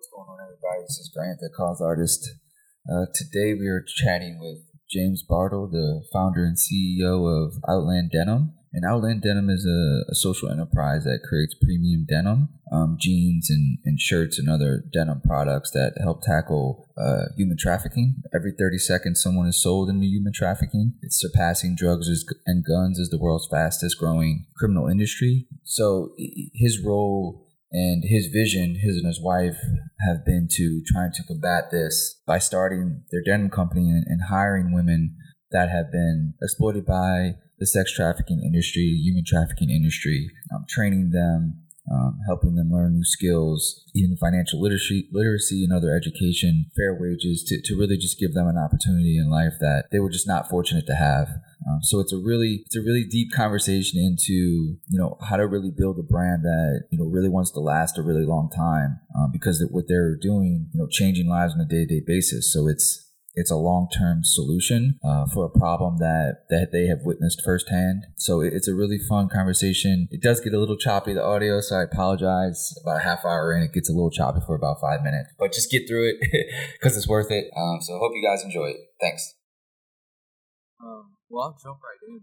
What's going on, everybody? This is Grant, the cause artist. Uh, today we are chatting with James Bartle, the founder and CEO of Outland Denim. And Outland Denim is a, a social enterprise that creates premium denim, um, jeans, and, and shirts and other denim products that help tackle uh, human trafficking. Every 30 seconds, someone is sold into human trafficking. It's surpassing drugs and guns as the world's fastest growing criminal industry. So his role and his vision, his and his wife, have been to trying to combat this by starting their denim company and, hiring women that have been exploited by the sex trafficking industry, human trafficking industry, um, training them, um, helping them learn new skills, even financial literacy, literacy and other education, fair wages, to, to really just give them an opportunity in life that they were just not fortunate to have. Um, so it's a really it's a really deep conversation into you know how to really build a brand that you know really wants to last a really long time um, because what they're doing you know changing lives on a day to day basis. So it's it's a long-term solution uh, for a problem that that they have witnessed firsthand. So it's a really fun conversation. It does get a little choppy the audio, so I apologize. About a half hour in, it gets a little choppy for about five minutes, but just get through it because it's worth it. Um, so I hope you guys enjoy it. Thanks. Um, well, I'll jump right in.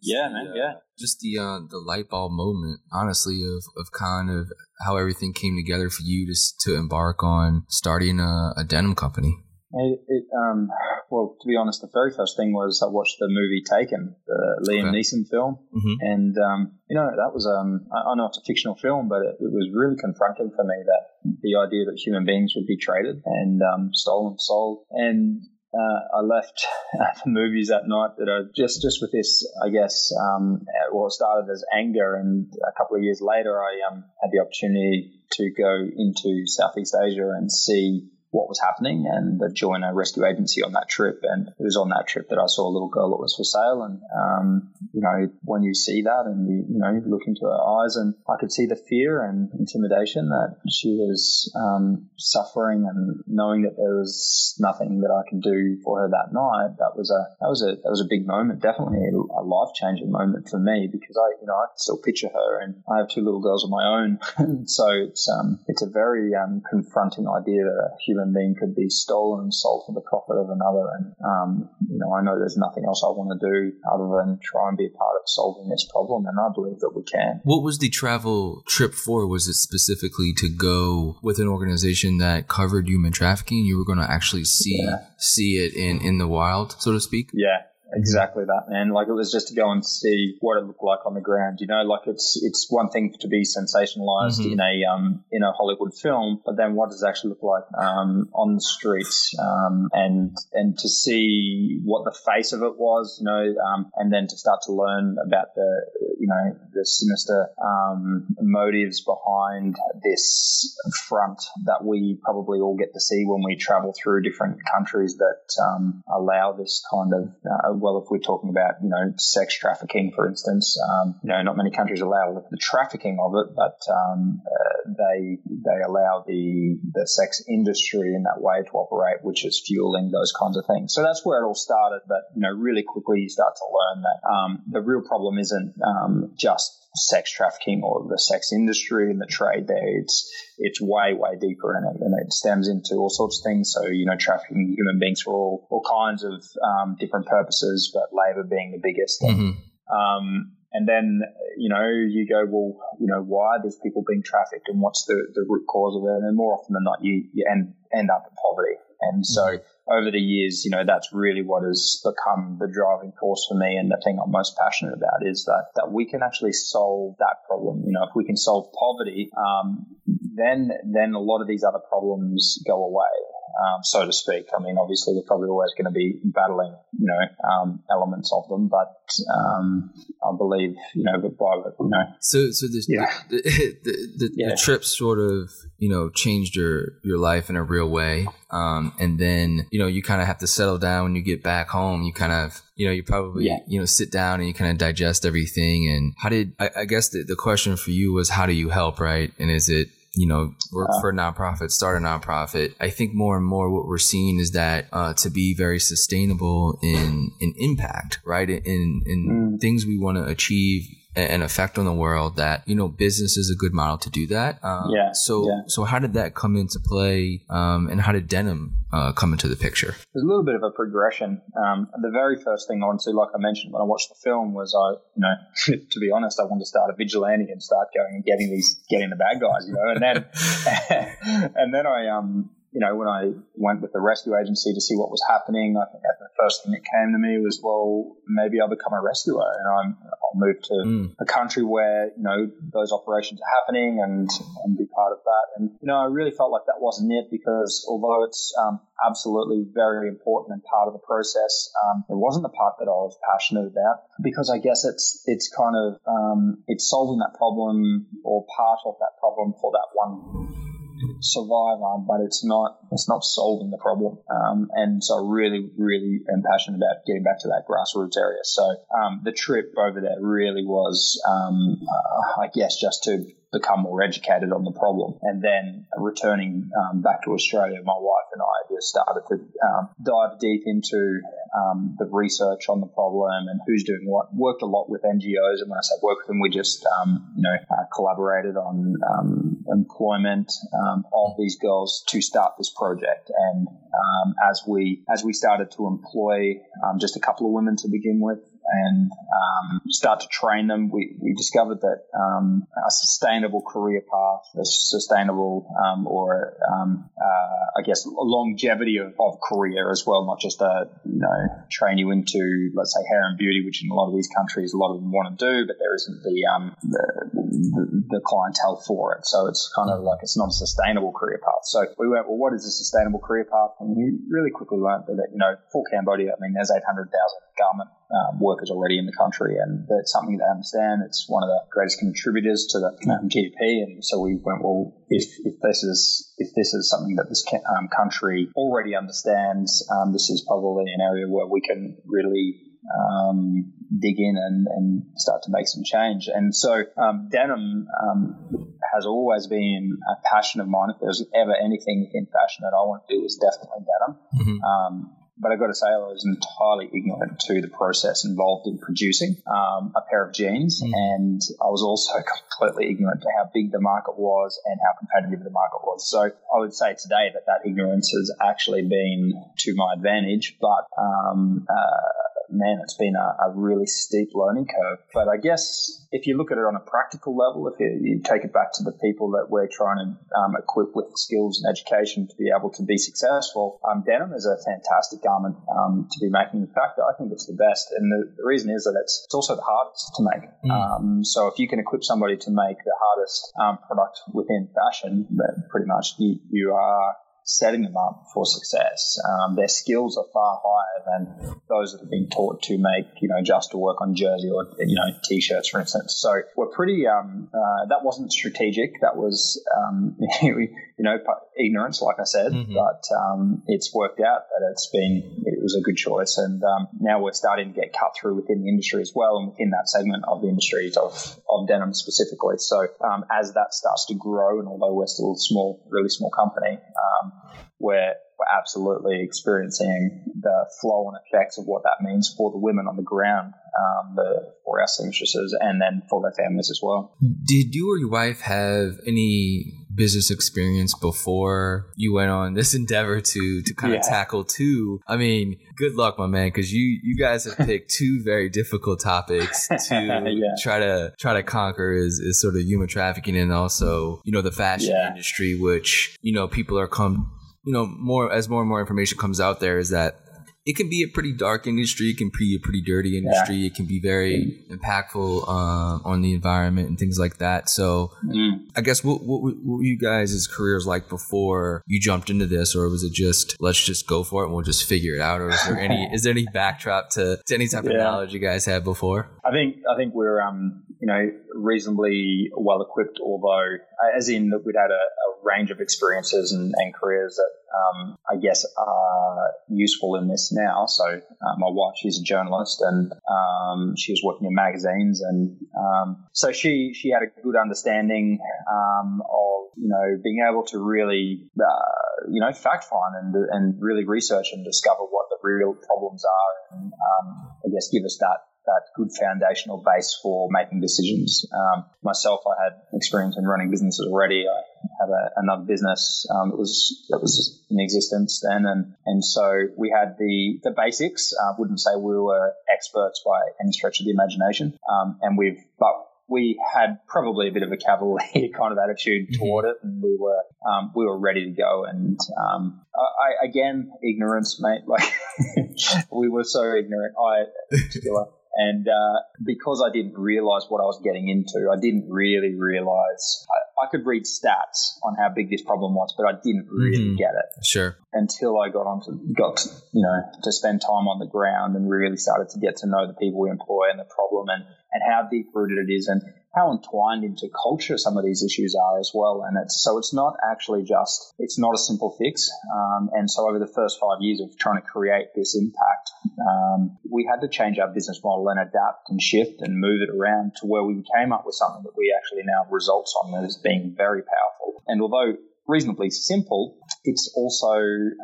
yeah, the, man. Uh, yeah. Just the uh, the light bulb moment, honestly, of of kind of how everything came together for you to to embark on starting a, a denim company. It, it, um, well, to be honest, the very first thing was I watched the movie Taken, the Liam okay. Neeson film, mm-hmm. and um, you know that was um, I, I, know it's a fictional film, but it, it, was really confronting for me that the idea that human beings would be traded and um, stolen, sold, and uh, I left the movies that night that I just just with this, I guess, um, well, it started as anger, and a couple of years later, I um, had the opportunity to go into Southeast Asia and see what was happening and join a rescue agency on that trip. And it was on that trip that I saw a little girl that was for sale. And, um, you know, when you see that and you, you know, look into her eyes and I could see the fear and intimidation that she was um, suffering and knowing that there was nothing that I could do for her that night. That was a, that was a, that was a big moment, definitely a life changing moment for me because I, you know, I still picture her and I have two little girls of my own. so it's, um, it's a very, um, confronting idea that a human human being could be stolen and sold for the profit of another. And, um, you know, I know there's nothing else I want to do other than try and be a part of solving this problem. And I believe that we can. What was the travel trip for? Was it specifically to go with an organization that covered human trafficking? You were going to actually see, yeah. see it in, in the wild, so to speak? Yeah. Exactly that, man. Like it was just to go and see what it looked like on the ground. You know, like it's it's one thing to be sensationalized mm-hmm. in a um in a Hollywood film, but then what does it actually look like um on the streets um and and to see what the face of it was, you know, um and then to start to learn about the you know the sinister um motives behind this front that we probably all get to see when we travel through different countries that um, allow this kind of uh, well, if we're talking about, you know, sex trafficking, for instance, um, you know, not many countries allow the trafficking of it, but um, uh, they they allow the the sex industry in that way to operate, which is fueling those kinds of things. So that's where it all started. But you know, really quickly you start to learn that um, the real problem isn't um, just sex trafficking or the sex industry and the trade there. It's it's way way deeper in it, and it stems into all sorts of things. So you know, trafficking human beings for all all kinds of um, different purposes, but labor being the biggest. Mm-hmm. Um, and then you know you go, well, you know, why are these people being trafficked, and what's the, the root cause of it? And more often than not, you you end end up in poverty. And so mm-hmm over the years, you know, that's really what has become the driving force for me. And the thing I'm most passionate about is that, that we can actually solve that problem. You know, if we can solve poverty, um, then, then a lot of these other problems go away um, so to speak. I mean, obviously, we're probably always going to be battling, you know, um, elements of them, but um, I believe, you know, but by you know. So, so this, yeah. the, the, the, yeah. the, trip sort of, you know, changed your your life in a real way, um, and then you know you kind of have to settle down when you get back home. You kind of you know, you probably, yeah. you know, sit down and you kind of digest everything. And how did, I, I guess the, the question for you was, how do you help, right? And is it, you know, work for a nonprofit, start a nonprofit. I think more and more what we're seeing is that uh, to be very sustainable in in impact, right? In in mm. things we want to achieve an effect on the world that you know business is a good model to do that. Um, yeah. So yeah. so how did that come into play, um, and how did denim uh, come into the picture? There's a little bit of a progression. Um, the very first thing I wanted to, like I mentioned when I watched the film, was I, you know, to be honest, I wanted to start a vigilante and start going and getting these, getting the bad guys, you know, and then, and then I, um, you know, when I went with the rescue agency to see what was happening, I think the first thing that came to me was, well, maybe I'll become a rescuer and I'm, I'll move to mm. a country where, you know, those operations are happening and, and be part of that. And, you know, I really felt like that wasn't it because although it's um, absolutely very important and part of the process, um, it wasn't the part that I was passionate about because I guess it's, it's kind of, um, it's solving that problem or part of that problem for that one survivor, but it's not it's not solving the problem. Um, and so I really, really am passionate about getting back to that grassroots area. So um, the trip over there really was, um, uh, I guess, just to become more educated on the problem. And then returning um, back to Australia, my wife and I just started to um, dive deep into um, the research on the problem and who's doing what. Worked a lot with NGOs, and when I say work with them, we just um, you know uh, collaborated on um, employment um, of these girls to start this project. And as we as we started to employ just a couple of women to begin with, and um, start to train them. We, we discovered that um, a sustainable career path, a sustainable um, or um, uh, I guess longevity of, of career as well, not just a you know train you into let's say hair and beauty, which in a lot of these countries a lot of them want to do, but there isn't the um, the, the, the clientele for it. So it's kind of like it's not a sustainable career path. So we went, well, what is a sustainable career path? And we really quickly learned that you know for Cambodia, I mean, there's 800,000 garment um, workers already in the country, and that's something they understand. It's one of the greatest contributors to the um, GDP, and so we went, well, if, if this is if this is something that this um, country already understands, um, this is probably an area where we can really um, dig in and, and, start to make some change. And so um, denim um, has always been a passion of mine. If there's ever anything in fashion that I want to do, is definitely denim. Mm-hmm. But I've got to say, I was entirely ignorant to the process involved in producing um, a pair of jeans, mm. and I was also completely ignorant to how big the market was and how competitive the market was. So I would say today that that ignorance has actually been to my advantage, but um, uh, man, it's been a, a, really steep learning curve. But I guess if you look at it on a practical level, if you, you take it back to the people that we're trying to um, equip with skills and education to be able to be successful, um, denim is a fantastic garment um, to be making. In fact, I think it's the best. And the, the reason is that it's, it's also the hardest to make. Mm. so if you can equip somebody to make the hardest um, product within fashion, then pretty much you, you are setting them up for success. Um, their skills are far higher than those that have been taught to make, you know, just to work on jersey or, you know, t-shirts, for instance. So we're pretty, um, uh, that wasn't strategic. That was, um, you know, ignorance, like I said, mm-hmm. but, um, it's worked out that it's been, it was a good choice. And, um, now we're starting to get cut through within the industry as well and within that segment of the industry of, of denim specifically. So, um, as that starts to grow and although we're still a small, really small company, um, we're, we're absolutely experiencing the flow and effects of what that means for the women on the ground, um, the, for our seamstresses, and then for their families as well. Did you or your wife have any business experience before you went on this endeavor to to kind of tackle two? I mean, good luck, my man, because you you guys have picked two very difficult topics to yeah. try to try to conquer is is sort of human trafficking and also you know the fashion yeah. industry, which you know people are come you know, more as more and more information comes out there, is that it can be a pretty dark industry. It can be a pretty dirty industry. Yeah. It can be very impactful uh, on the environment and things like that. So, mm. I guess what, what, what were you guys' careers like before you jumped into this, or was it just let's just go for it and we'll just figure it out, or is there any is there any backdrop to, to any type of knowledge you guys had before? I think I think we're um you know reasonably well equipped, although as in that we'd had a, a range of experiences and, and careers that um, I guess are useful in this now. So uh, my wife, she's a journalist, and um, she was working in magazines, and um, so she she had a good understanding um, of you know being able to really uh, you know fact find and and really research and discover what the real problems are, and um, I guess give us that that good foundational base for making decisions. Um, myself, I had experience in running businesses already. I had a, another business um, that was that was in existence then, and and so we had the the basics. I uh, wouldn't say we were experts by any stretch of the imagination, um, and we've but we had probably a bit of a cavalier kind of attitude mm-hmm. toward it, and we were um, we were ready to go. And um, I, again, ignorance, mate. Like we were so ignorant. I, particular, and uh, because I didn't realize what I was getting into, I didn't really realize. I, I, could read stats on how big this problem was, but I didn't really mm-hmm. get it. Sure. Until I got onto got you know to spend time on the ground and really started to get to know the people we employ and the problem and and how deep rooted it is and how entwined into culture some of these issues are as well. And it's so it's not actually just it's not a simple fix. Um, and so over the first five years of trying to create this impact, um, we had to change our business model and adapt and shift and move it around to where we came up with something that we actually now have results on as being very powerful. And although reasonably simple, it's also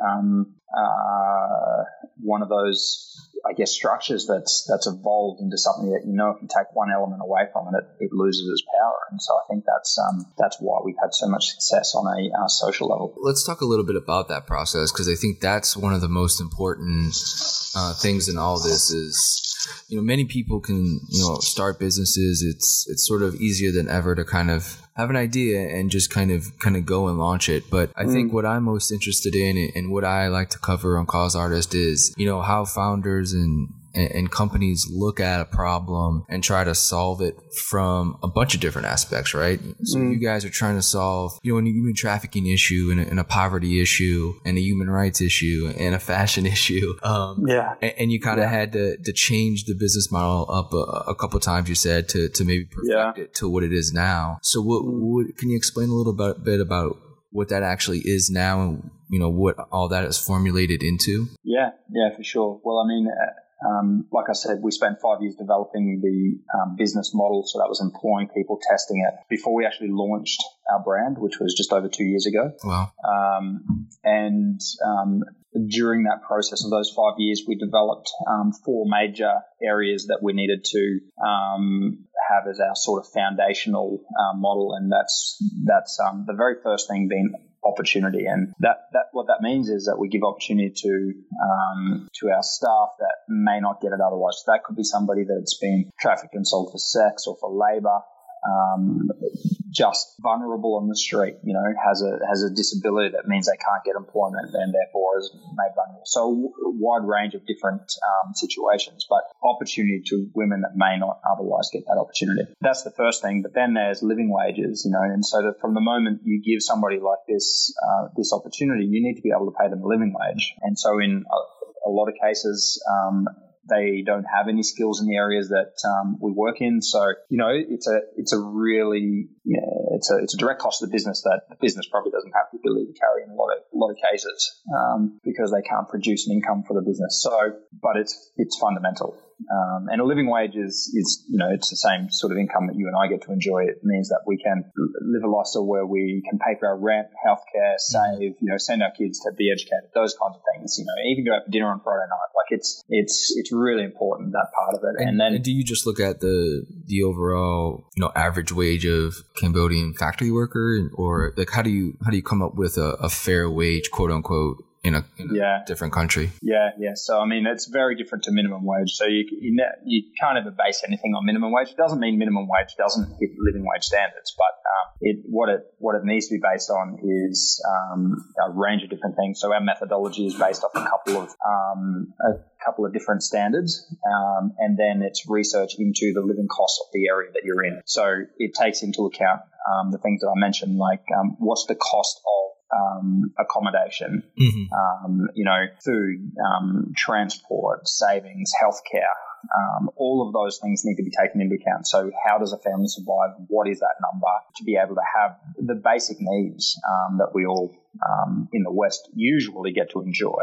um, uh, one of those I guess, structures that's that's evolved into something that you know if you take one element away from it, it, it loses its power. And so I think that's um, that's why we've had so much success on a uh, social level. Let's talk a little bit about that process because I think that's one of the most important uh, things in all this is you know many people can you know start businesses it's it's sort of easier than ever to kind of have an idea and just kind of kind of go and launch it. But I mm. think what I'm most interested in and what I like to cover on Cause Artist is, you know, how founders and and, companies look at a problem and try to solve it from a bunch of different aspects, right? So mm. you guys are trying to solve, you know, a human trafficking issue and a, and a, poverty issue and a human rights issue and a fashion issue. Um, yeah. And, and you kind of yeah. had to, to change the business model up a, a couple times, you said, to, to maybe perfect yeah. it to what it is now. So what, mm. what, can you explain a little bit, bit about what that actually is now and you know what all that is formulated into yeah yeah for sure well i mean uh, um, like I said, we spent five years developing the um, business model, so that was employing people, testing it before we actually launched our brand, which was just over two years ago. Wow! Um, and um, during that process of those five years, we developed um, four major areas that we needed to um, have as our sort of foundational uh, model, and that's that's the very first thing being opportunity. And that, that what that means is that we give opportunity to um, to our staff that may not get it otherwise. That could be somebody that's been trafficked and sold for sex or for labor um, just vulnerable on the street, you know, has a has a disability that means they can't get employment and therefore is made vulnerable. So a wide range of different um, situations, but opportunity to women that may not otherwise get that opportunity. That's the first thing. But then there's living wages, you know, and so that from the moment you give somebody like this uh, this opportunity, you need to be able to pay them a living wage. And so in a, a lot of cases, um, they don't have any skills in the areas that um, we work in. So you know, it's a it's a really yeah, it's a it's a direct cost to the business that the business probably doesn't have the ability to carry in a lot of a lot of cases um, because they can't produce an income for the business. So, but it's it's fundamental. Um, and a living wage is, is, you know, it's the same sort of income that you and I get to enjoy. It means that we can live a lifestyle where we can pay for our rent, healthcare, save, you know, send our kids to be educated, those kinds of things. You know, even go out for dinner on Friday night. Like it's it's it's really important that part of it. And, and then, and do you just look at the the overall, you know, average wage of Cambodian factory worker, or like how do you how do you come up with a, a fair wage, quote unquote, in a, in a yeah. different country. Yeah, yeah. So I mean, it's very different to minimum wage. So you you, you can't ever base anything on minimum wage. It doesn't mean minimum wage doesn't hit living wage standards, but um, it what it what it needs to be based on is um, a range of different things. So our methodology is based off a couple of um, a couple of different standards, um, and then it's research into the living costs of the area that you're in. So it takes into account um, the things that I mentioned, like um, what's the cost of um, accommodation, mm-hmm. um, you know, food, um, transport, savings, healthcare. Um, all of those things need to be taken into account. So, how does a family survive? What is that number to be able to have the basic needs um, that we all um, in the West usually get to enjoy?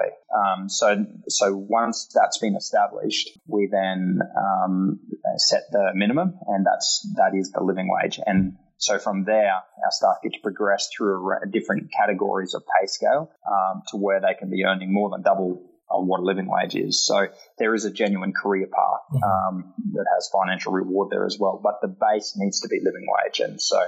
so, so once that's been established, we then set the minimum, and that's that is the living wage. And so from there, our staff get to progress through different categories of pay scale um, to where they can be earning more than double of what a living wage is. So there is a genuine career path mm-hmm. um, that has financial reward there as well. But the base needs to be living wage. And so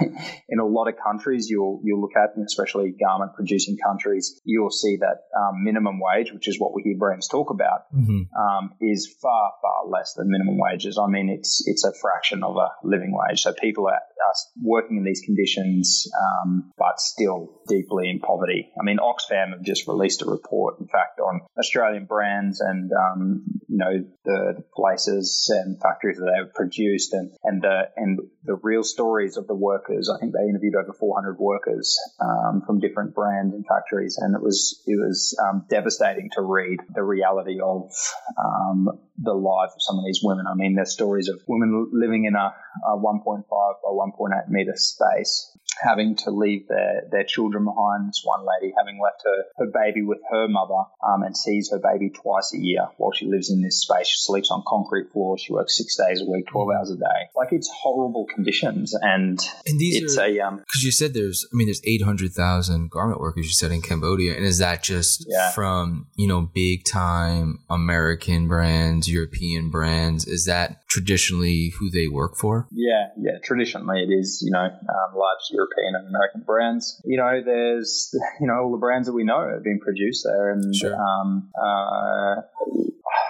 in a lot of countries, you'll you'll look at, especially garment producing countries, you'll see that um, minimum wage, which is what we hear brands talk about, mm-hmm. um, is far far less than minimum wages. I mean, it's it's a fraction of a living wage. So people are, are working in these conditions, um, but still deeply in poverty. I mean, Oxfam have just released a report, in fact, on Australian brands and um, you know the places and factories that they have produced and and the and the real stories of the workers. I think they interviewed over 400 workers um, from different brands and factories, and it was it was um, devastating to read the reality of um, the lives of some of these women. I mean, there's stories of women living in a, a 1.5 by 1.8 meter space having to leave their, their children behind. This one lady having left her, her baby with her mother um, and sees her baby twice a year while she lives in this space. She sleeps on concrete floors. She works six days a week, 12 hours a day. Like it's horrible conditions. And, and these it's are, a, um, cause you said there's, I mean, there's 800,000 garment workers you said in Cambodia. And is that just yeah. from, you know, big time American brands, European brands? Is that traditionally who they work for? Yeah. Yeah. Traditionally it is, you know, um, large European and American brands. You know, there's, you know, all the brands that we know have been produced there. And, sure. um, uh,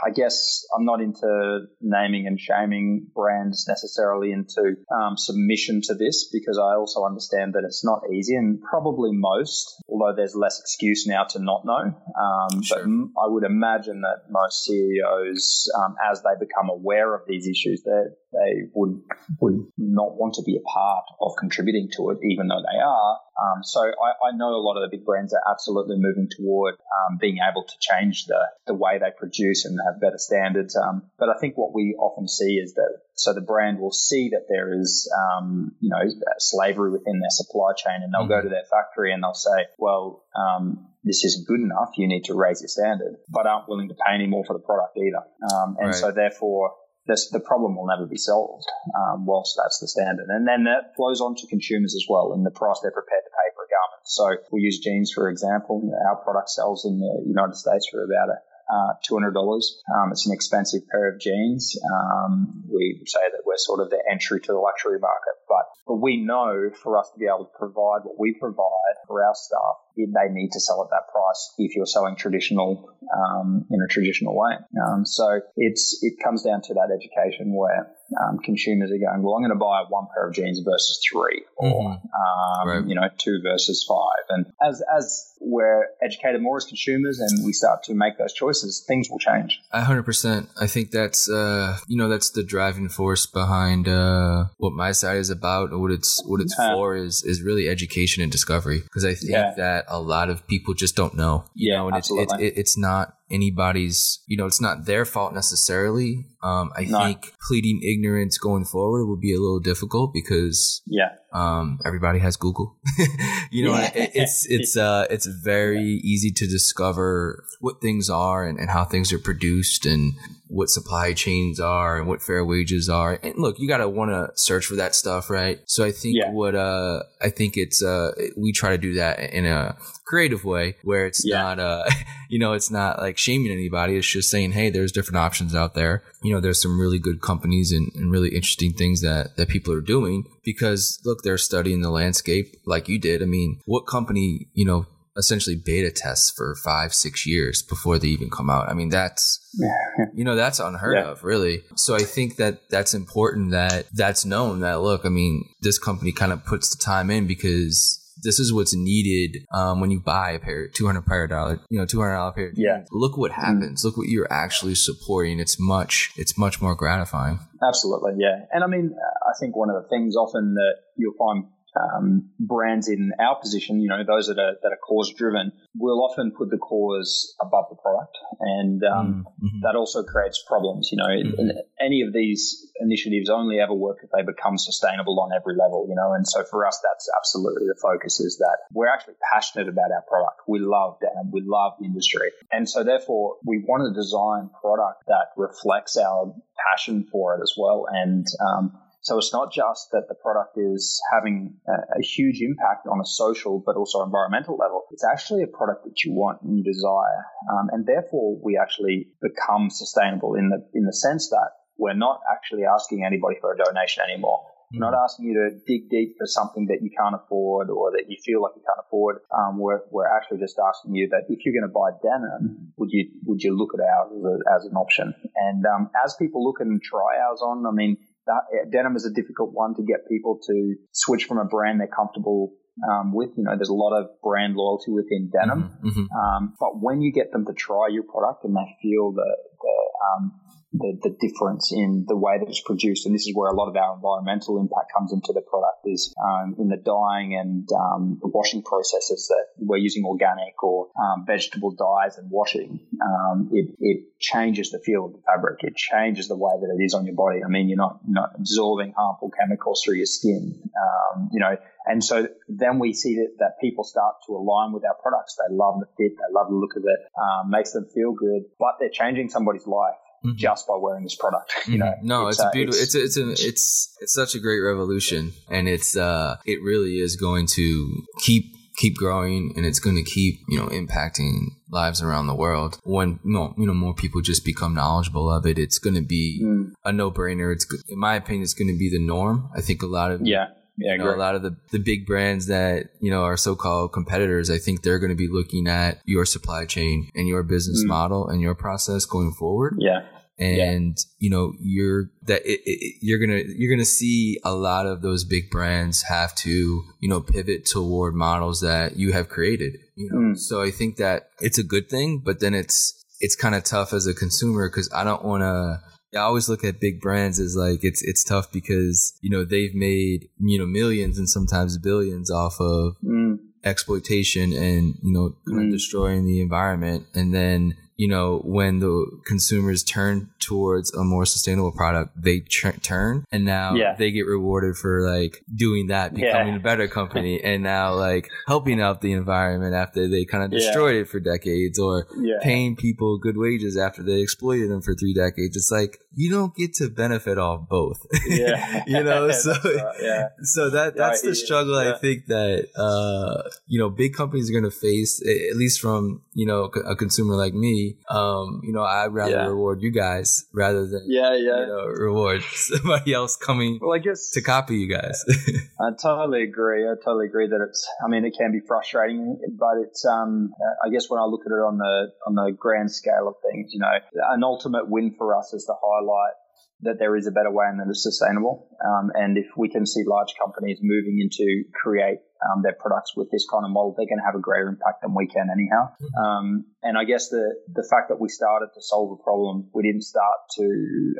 I guess I'm not into naming and shaming brands necessarily into um, submission to this because I also understand that it's not easy and probably most, although there's less excuse now to not know. Um, sure. But I would imagine that most CEOs, um, as they become aware of these issues, that they would would not want to be a part of contributing to it, even though they are. Um, so I, I, know a lot of the big brands are absolutely moving toward um, being able to change the, the way they produce and have better standards. Um, but I think what we often see is that so the brand will see that there is um, you know slavery within their supply chain, and they'll mm-hmm. go to their factory and they'll say, well. Um, this isn't good enough. You need to raise your standard, but aren't willing to pay any more for the product either. Um, and right. so, therefore, this, the problem will never be solved um, whilst that's the standard. And then that flows on to consumers as well and the price they're prepared to pay for a garment. So we use jeans, for example. Our product sells in the United States for about a uh, $200. Um, it's an expensive pair of jeans. Um, we say that we're sort of the entry to the luxury market, but, we know for us to be able to provide what we provide for our staff, they need to sell at that price if you're selling traditional um, in a traditional way. Um, so it's it comes down to that education where um, consumers are going, well, I'm going to buy one pair of jeans versus three, or mm-hmm. um, right. you know, two versus five. And as as we're educated more as consumers and we start to make those choices, things will change. hundred percent. I think that's uh, you know that's the driving force behind uh, what my side is about, and what it's what it's yeah. for is is really education and discovery. Because I think yeah. that a lot of people just don't know. You yeah, know, and absolutely. It's, it, it's not anybody's, you know, it's not their fault necessarily. Um, I no. think pleading ignorance going forward will be a little difficult because yeah, um, everybody has Google. you know, yeah. it, it's it's uh it's very yeah. easy to discover what things are and, and how things are produced and what supply chains are and what fair wages are. And look, you gotta want to search for that stuff, right? So I think yeah. what uh I think it's uh we try to do that in a creative way where it's yeah. not uh you know it's not like shaming anybody it's just saying hey there's different options out there you know there's some really good companies and, and really interesting things that that people are doing because look they're studying the landscape like you did i mean what company you know essentially beta tests for five, six years before they even come out. I mean, that's, you know, that's unheard yeah. of, really. So I think that that's important that that's known that, look, I mean, this company kind of puts the time in because this is what's needed um, when you buy a pair, two hundred pair dollar, you know, two hundred dollar pair. Yeah. Look what mm-hmm. happens. Mm. Look what you're actually supporting. It's much, it's much more gratifying. Absolutely, yeah. And I mean, I think one of the things often that you'll find um, brands in our position, you know, those that are that are cause driven, will often put the cause above the product, and um, mm-hmm. that also creates problems. You know, mm-hmm. any of these initiatives only ever work if they become sustainable on every level. You know, and so for us, that's absolutely the focus. Is that we're actually passionate about our product. We love denim. We love the industry, and so therefore we want to design product that reflects our passion for it as well, and um, So it's not just that the product is having a, a, huge impact on a social but also environmental level. It's actually a product that you want and you desire, um, and therefore we actually become sustainable in the in the sense that we're not actually asking anybody for a donation anymore. We're not asking you to dig deep for something that you can't afford or that you feel like you can't afford. Um, we're, we're actually just asking you that if you're going to buy denim, would you would you look at ours as, a, as an option? And um, as people look and try ours on, I mean, that, denim is a difficult one to get people to switch from a brand they're comfortable um, with. You know, there's a lot of brand loyalty within denim. Mm-hmm, mm-hmm. Um, but when you get them to try your product and they feel the, the um, the, the difference in the way that it's produced. And this is where a lot of our environmental impact comes into the product is um, in the dyeing and um, the washing processes that we're using organic or um, vegetable dyes and washing. Um, it, it changes the feel of the fabric. It changes the way that it is on your body. I mean, you're not, not absorbing harmful chemicals through your skin. Um, you know, and so then we see that, that people start to align with our products. They love the fit. They love the look of it. Um, makes them feel good, but they're changing somebody's life mm-hmm. just by wearing this product. You know, mm-hmm. no, it's, it's a beautiful. It's it's a, it's it's it's such a great revolution, and it's uh it really is going to keep keep growing and it's going to keep you know impacting lives around the world when you know, you know more people just become knowledgeable of it it's going to be mm. a no-brainer it's in my opinion it's going to be the norm i think a lot of yeah yeah, you know, a lot of the, the big brands that you know are so-called competitors i think they're going to be looking at your supply chain and your business mm. model and your process going forward yeah and yeah. you know you're that it, it, you're gonna you're gonna see a lot of those big brands have to you know pivot toward models that you have created you know mm. so i think that it's a good thing but then it's it's kind of tough as a consumer because i don't want to I always look at big brands as like it's it's tough because you know they've made you know millions and sometimes billions off of mm. exploitation and you know kind mm. of destroying the environment and then you know, when the consumers turn towards a more sustainable product, they tr- turn and now yeah. they get rewarded for like doing that, becoming yeah. a better company and now like helping out the environment after they kind of destroyed yeah. it for decades or paying people good wages after they exploited them for three decades. It's like, you don't get to benefit off both. Yeah. you know, so, yeah. so that, that's the struggle I think that, uh, you know, big companies are going to face, at least from, you know, a consumer like me um, you know, I'd rather yeah. reward you guys rather than yeah, yeah, you know, reward somebody else coming. Well, I guess to copy you guys. I totally agree. I totally agree that it's. I mean, it can be frustrating, but it's. Um, I guess when I look at it on the on the grand scale of things, you know, an ultimate win for us is to highlight that there is a better way and that is sustainable. Um, and if we can see large companies moving into create um, their products with this kind of model, they're going to have a greater impact than we can anyhow. Um, and I guess the the fact that we started to solve a problem, we didn't start to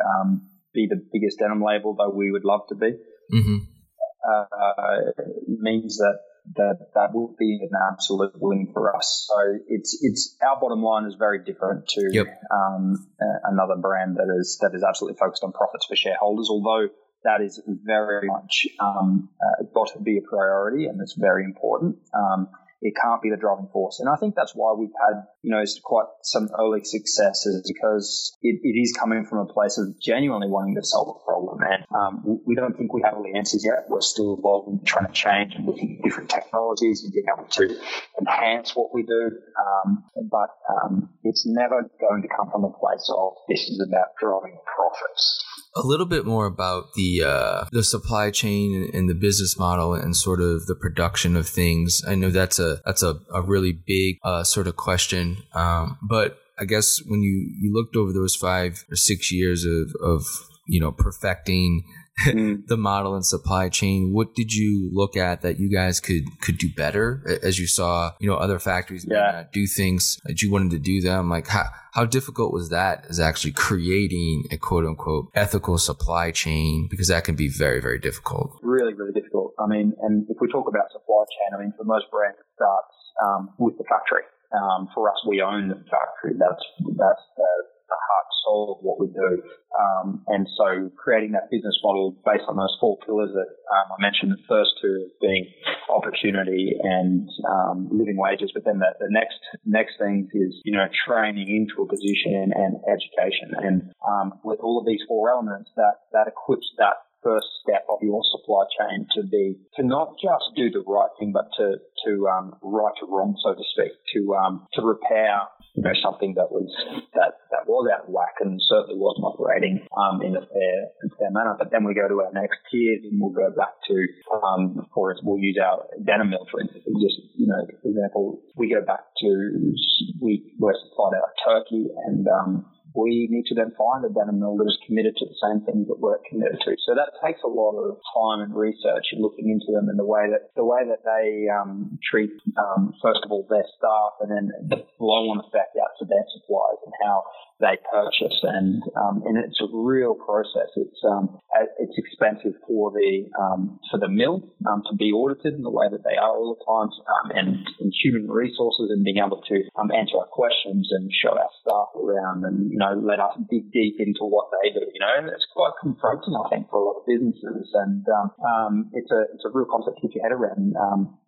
um, be the biggest denim label, though we would love to be. Mm-hmm. Uh, means that that that will be an absolute win for us. So it's it's our bottom line is very different to yep. um, another brand that is that is absolutely focused on profits for shareholders. Although that is very much um, uh, got to be a priority and it's very important. Um, it can't be the driving force. And I think that's why we've had, you know, quite some early successes because it, it is coming from a place of genuinely wanting to solve a problem. And um, we don't think we have all the answers yet. We're still involved in trying to change and looking at different technologies and being able to enhance what we do. Um, but um, it's never going to come from a place of this is about driving profits a little bit more about the uh, the supply chain and the business model and sort of the production of things. I know that's a that's a, a really big uh, sort of question, um, but I guess when you you looked over those five or six years of of you know perfecting mm. the model and supply chain. What did you look at that you guys could could do better as you saw, you know, other factories yeah. do things that you wanted to do them? Like how how difficult was that is actually creating a quote unquote ethical supply chain? Because that can be very, very difficult. Really, really difficult. I mean, and if we talk about supply chain, I mean, for most brands, it starts um, with the factory. Um, for us, we own the factory. That's that's uh, the heart soul of what we do. Um, and so creating that business model based on those four pillars that um, I mentioned, the first two being opportunity and um, living wages, but then the, the, next next things is you know training into a position and education. And um, with all of these four elements, that that equips that first step of your supply chain to be to not just do the right thing, but to to um, right to wrong, so to speak, to um, to repair you know something that was that that was out of whack and certainly wasn't operating um, in a fair fair manner. But then we go to our next tiers and we'll go back to um, for we'll use our denim mill for instance. Just you know, for example, we go back to we were supplied of Turkey and um, we need to then find a denim mill that is committed to the same things that we're committed to. So that takes a lot of time and research and looking into them and the way that the way that they um, treat um, first of all their staff and then the flow on effect out to their suppliers and how they purchase, and um, and it's a real process. It's um, it's expensive for the um, for the mill um, to be audited in the way that they are all the time, um, and, and human resources and being able to um, answer our questions and show our staff around, and know let us dig deep into what they do. You know, and it's quite confronting, I think, for a lot of businesses, and it's a it's a real concept to get your head around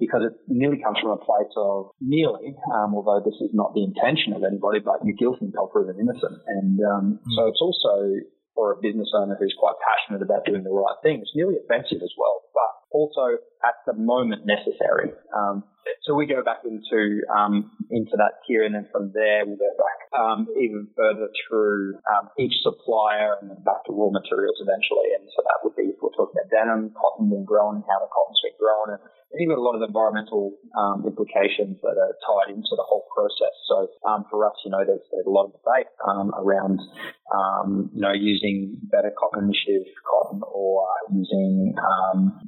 because it nearly comes from a place of nearly, although this is not the intention of anybody, but you're guilty until proven innocent. And um, mm. so it's also for a business owner who's quite passionate about doing the right thing. It's nearly offensive as well, but also at the moment necessary. Um, so we go back into um, into that tier, and then from there we'll go back um, even further through um, each supplier, and then back to raw materials eventually. And so that would be if we're talking about denim, cotton being grown, how the cotton's been grown, and you've got a lot of environmental um, implications that are tied into the whole process. So um, for us, you know, there's, there's a lot of debate um, around, um, you know, using better cotton initiative cotton or using GOTS um,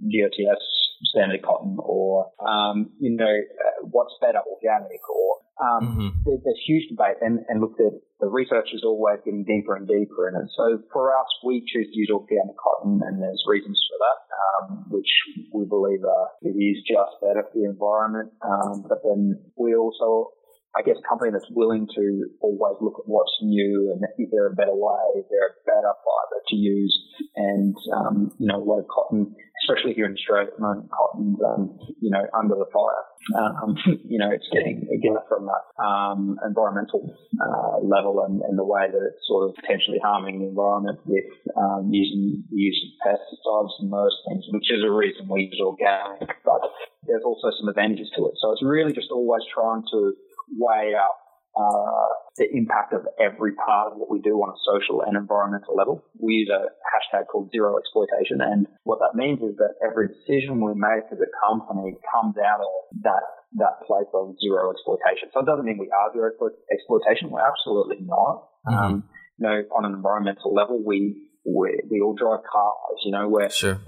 standard cotton or, um, you know, uh, what's better, organic or um, mm-hmm. there, there's huge debate, and, and look, the, the research is always getting deeper and deeper in it. So for us, we choose to use organic cotton, and there's reasons for that, um, which we believe uh, it is just better for the environment. Um, but then we also I guess, company that's willing to always look at what's new and is there a better way, is there a better fiber to use? And, um, you know, a lot of cotton, especially here in Australia at the moment, cotton's, um, you know, under the fire. Um, you know, it's getting, again, from that um, environmental uh, level and, and, the way that it's sort of potentially harming the environment with um, using the use of pesticides and those things, which is a reason we use organic. But there's also some advantages to it. So it's really just always trying to weigh up uh, the impact of every part of what we do on a social and environmental level. We use a hashtag called zero exploitation. And what that means is that every decision we make as a company comes out of that, that place of zero exploitation. So it doesn't mean we are zero exploitation. We're absolutely not. Mm-hmm. Um, you know, on an environmental level, we, we, we all drive cars, you know, we're, sure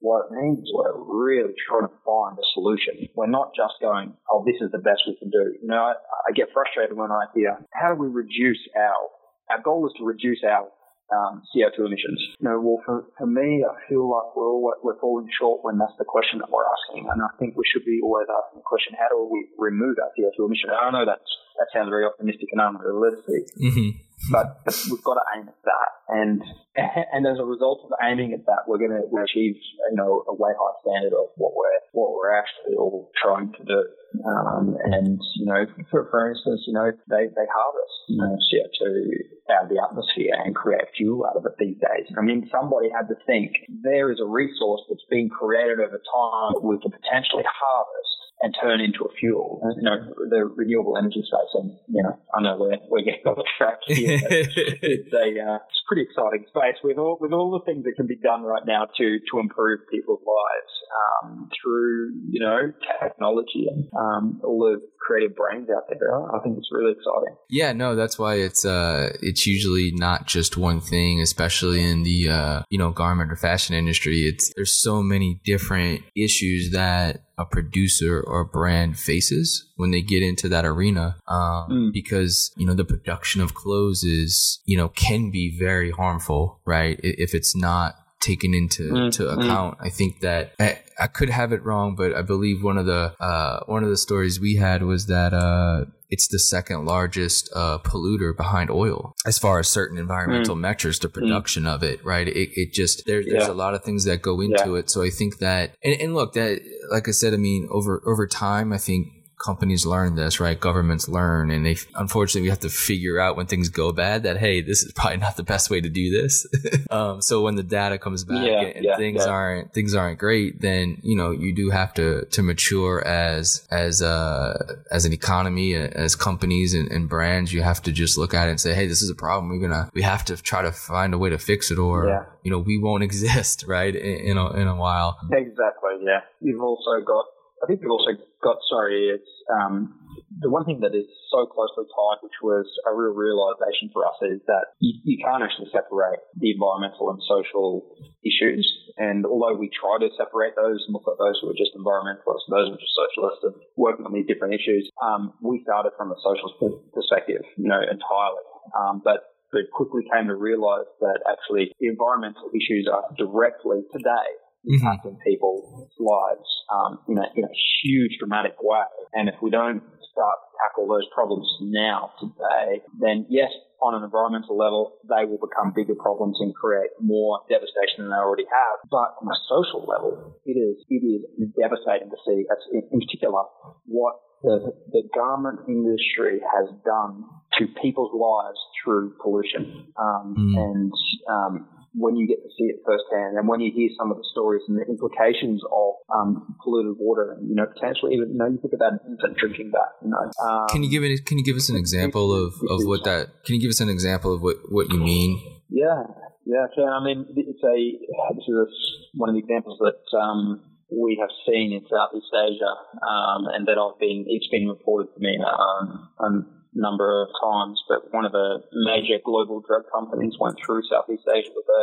what it means is we're really trying to find a solution. We're not just going, oh, this is the best we can do. You know, I, I get frustrated when I hear, how do we reduce our, our goal is to reduce our um, CO2 emissions. You know, well, for, for me, I feel like we're all, we're falling short when that's the question that we're asking. And I think we should be always asking the question, how do we remove our CO2 emissions? I know that's, that sounds very optimistic and unrealistic, mm-hmm. But we've got to aim at that. And and as a result of aiming at that, we're going to achieve you know a way high standard of what we're what we're actually all trying to do. Um, and you know, for, for instance, you know they they harvest you know CO2 out of the atmosphere and create fuel out of it these days. I mean, somebody had to think there is a resource that's being created over time that we could potentially harvest and turn into a fuel. You know, the renewable energy space, and you know, I know we're we're getting off track here. It's a uh, it's pretty exciting space with all with all the things that can be done right now to to improve people's lives um, through you know technology and um, all the creative brains out there. I think it's really exciting. Yeah, no, that's why it's uh it's usually not just one thing, especially in the uh you know garment or fashion industry. It's there's so many different issues that a producer or brand faces when they get into that arena um, mm. because you know the production of clothes is you know can be very harmful right if it's not taken into mm, to mm. account. Mm. I think that I, I, could have it wrong, but I believe one of the uh, one of the stories we had was that uh, it's the second largest uh, polluter behind oil as far as certain environmental mm. metrics, the mm. production of it. Right? It, it just there, there's yeah. a lot of things that go into yeah. it. So I think that and, and look that like I said, I mean over over time, I think companies learn this, right? Governments learn, and they unfortunately we have to figure out when things go bad that hey, this is probably not the best way to do this. um, so when the data comes back yeah, and, yeah, things yeah. aren't things aren't great, then you know you do have to to mature as as uh as an economy, as companies and, and brands. You have to just look at it and say, hey, this is a problem. We're gonna we have to try to find a way to fix it, or you know we won't exist, right? In, in a in a while. Exactly. Yeah. You've also got I think we've also got, sorry, it's um, the one thing that is so closely tied, which was a real realization for us, is that you, you, can't actually separate the environmental and social issues. And although we try to separate those and look at those who are just environmentalists, and those who are just socialists, and working on these different issues, um, we started from a social perspective, you know, entirely. Um, but but quickly came to realize that actually the environmental issues are directly today mm-hmm. people's lives um, in, a, in a huge dramatic way. And if we don't start to tackle those problems now, today, then yes, on an environmental level, they will become bigger problems and create more devastation than they already have. But on a social level, it is it is devastating to see, in particular, what the, the garment industry has done to people's lives through pollution. Um, mm. And um, when you get to see it firsthand and when you hear some of the stories and the implications of um, polluted water and you know potentially even you know you think about an infant drinking that you know um, can you give it can you give us an example of, of what that can you give us an example of what what you mean? Yeah. Yeah can. I mean it's a this is a, one of the examples that um, we have seen in Southeast Asia, um, and that I've been, it's been reported to me um, um, number of times, but one of the major global drug companies went through Southeast Asia with a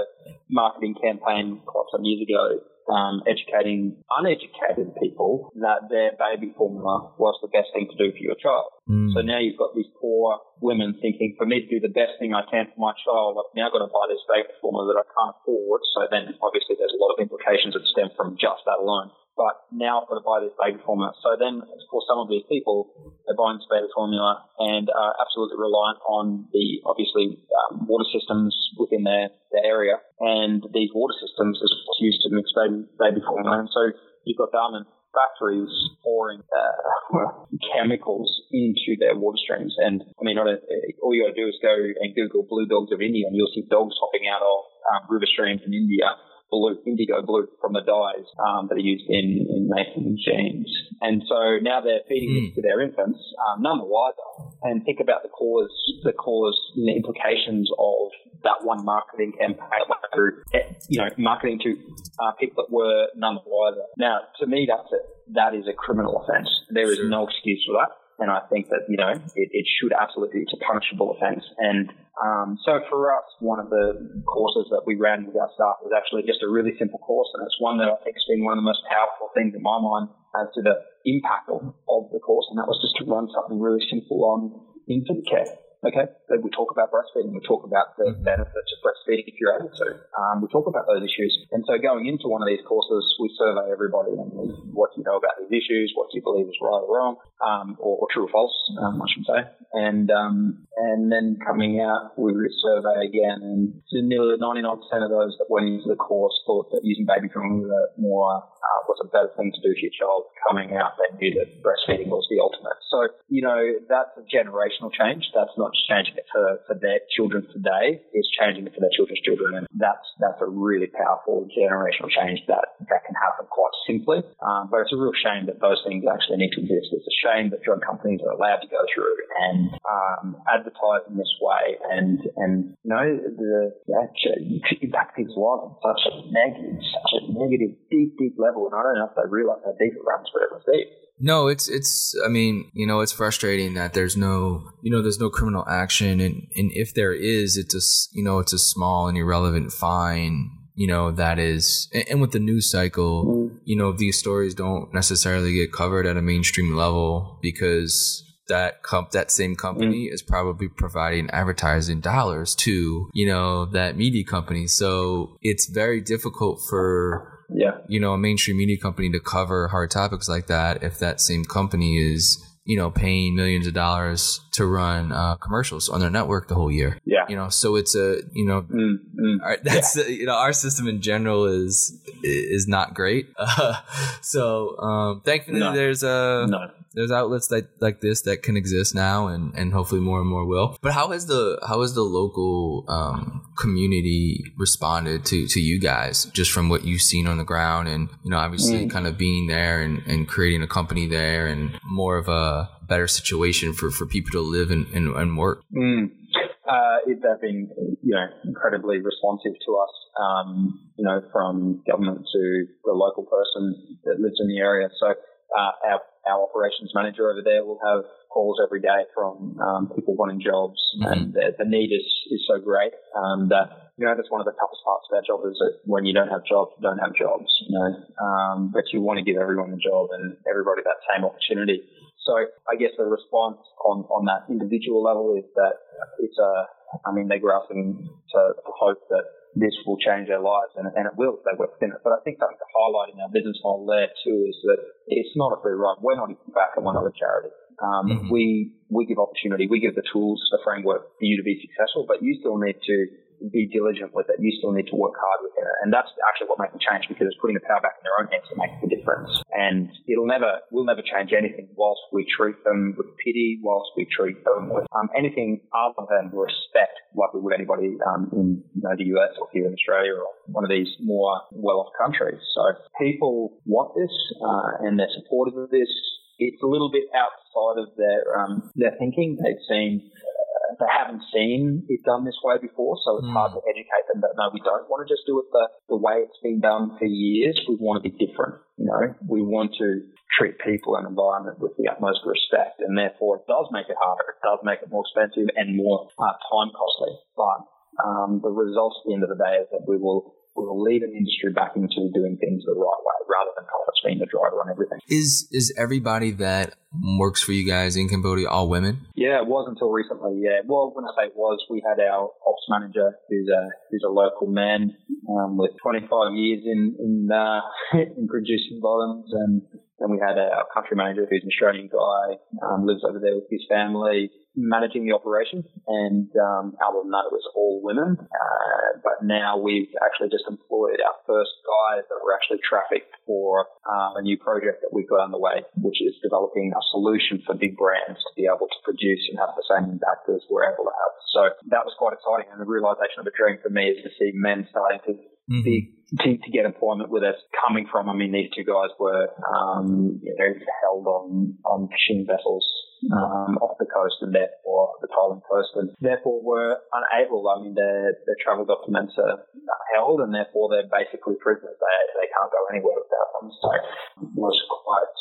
marketing campaign quite some years ago, um, educating uneducated people that their baby formula was the best thing to do for your child. Mm. So now you've got these poor women thinking, for me to do the best thing I can for my child, I've now got to buy this baby formula that I can't afford. So then obviously there's a lot of implications that stem from just that alone but now I've got to buy this baby formula. So then, for some of these people, they're buying this baby formula and are absolutely reliant on the obviously um, water systems within their, their area, and these water systems is used to mix baby, baby formula. And so you've got garment factories pouring uh, chemicals into their water streams. And I mean, all you got to do is go and Google blue dogs of India, and you'll see dogs hopping out of um, river streams in India blue, indigo blue from the dyes um, that are used in, in making jeans. And so now they're feeding mm. this to their infants, um, none the wiser. And think about the cause, the cause, the implications of that one marketing campaign through, you know, marketing to uh, people that were none the wiser. Now, to me, that's it. That is a criminal offence. There is sure. no excuse for that. And I think that, you know, it, it should absolutely, it's a punishable offence. And um, so for us, one of the courses that we ran with our staff was actually just a really simple course. And it's one that I think has been one of the most powerful things in my mind as to the impact of, of the course. And that was just to run something really simple on infant care. Okay, so we talk about breastfeeding. We talk about the benefits of breastfeeding if you're able to. Um, we talk about those issues. And so going into one of these courses, we survey everybody and what do you know about these issues, what do you believe is right or wrong, um, or, or, true or false, um, I should say. And um, and then coming out, we survey again, and nearly 99% of those that went into the course thought that using baby formula more uh, was a better thing to do for your child. Coming out, they knew that breastfeeding was the ultimate. So you know that's a generational change. That's not changing it for, for their children today, it's changing it for their children's children. And that's, that's a really powerful generational change that, that can happen quite simply. Um, but it's a real shame that those things actually need to exist. It's a shame that drug companies are allowed to go through and um, advertise in this way and, and you know, the, that impact people's lives on such a negative, such a negative, deep, deep level. And I don't know if they realize how deep it runs, but it was deep. No, it's it's. I mean, you know, it's frustrating that there's no, you know, there's no criminal action, and and if there is, it's a, you know, it's a small and irrelevant fine. You know, that is, and, with the news cycle, mm. you know, these stories don't necessarily get covered at a mainstream level because that comp that same company mm. is probably providing advertising dollars to you know that media company so it's very difficult for yeah. you know, a mainstream media company to cover hard topics like that if that same company is, you know, paying millions of dollars to run uh, commercials on their network the whole year. Yeah, you know, so it's a you know mm, mm, our, that's yeah. you know our system in general is is not great. Uh, so um, thankfully, no. there's a no there's outlets that like this that can exist now and and hopefully more and more will but how has the how has the local um, community responded to to you guys just from what you've seen on the ground and you know obviously mm. kind of being there and, and creating a company there and more of a better situation for for people to live and, and, and work mm. Uh, they've been, you know, incredibly responsive to us, um, you know, from government to the local person that lives in the area. So uh, our our operations manager over there will have calls every day from um, people wanting jobs, mm-hmm. and the, the, need is, is so great um, that you know that's one of the toughest parts of our job is that when you don't have jobs, you don't have jobs, you know. Um, but you want to give everyone a job and everybody that same opportunity. So I guess the response on, on that individual level is that it's a, I mean, they're grasping to, to hope that this will change their lives, and, and it will if they work within it. But I think something to highlight in our business model there too is that it's not a free ride. We're not even back, and we're not a charity. Um, mm-hmm. We we give opportunity, we give the tools, the framework for you to be successful, but you still need to be diligent with it. You still need to work hard with it. And that's actually what makes a change because it's putting the power back in their own hands to make a difference. And it'll never, we'll never change anything whilst we treat them with pity, whilst we treat them with um, anything other than respect, like we would anybody um, in you know, the US or here in Australia or one of these more well-off countries. So people want this uh, and they're supportive of this. It's a little bit outside of their um, their thinking. They've seen they haven't seen it done this way before, so it's mm. hard to educate them that no, we don't want to just do it the, the way it's been done for years. We want to be different. You know, we want to treat people and environment with the utmost respect, and therefore it does make it harder. It does make it more expensive and more uh, time costly. But um, the result at the end of the day is that we will will lead an industry back into doing things the right way rather than profits being the driver on everything. Is is everybody that works for you guys in Cambodia all women? Yeah, it was until recently. Yeah, well, when I say it was, we had our ops manager who's a who's a local man um, with 25 years in in, uh, in producing bottoms, and then we had our country manager who's an Australian guy, um, lives over there with his family managing the operation, and um, other than that, it was all women. Uh, but now we've actually just employed our first guys that were actually trafficked for um, a new project that we've got underway, which is developing a solution for big brands to be able to produce and have the same impact as we're able to have. So that was quite exciting, and the realization of a dream for me is to see men starting to mm-hmm. be to, to, get employment with us coming from. I mean, these two guys were um, you know, held on on fishing vessels um, off the coast and therefore the Thailand coast, and therefore were unable. I mean, their their travel documents are held, and therefore they're basically prisoners. They they can't go anywhere without them. So it was quite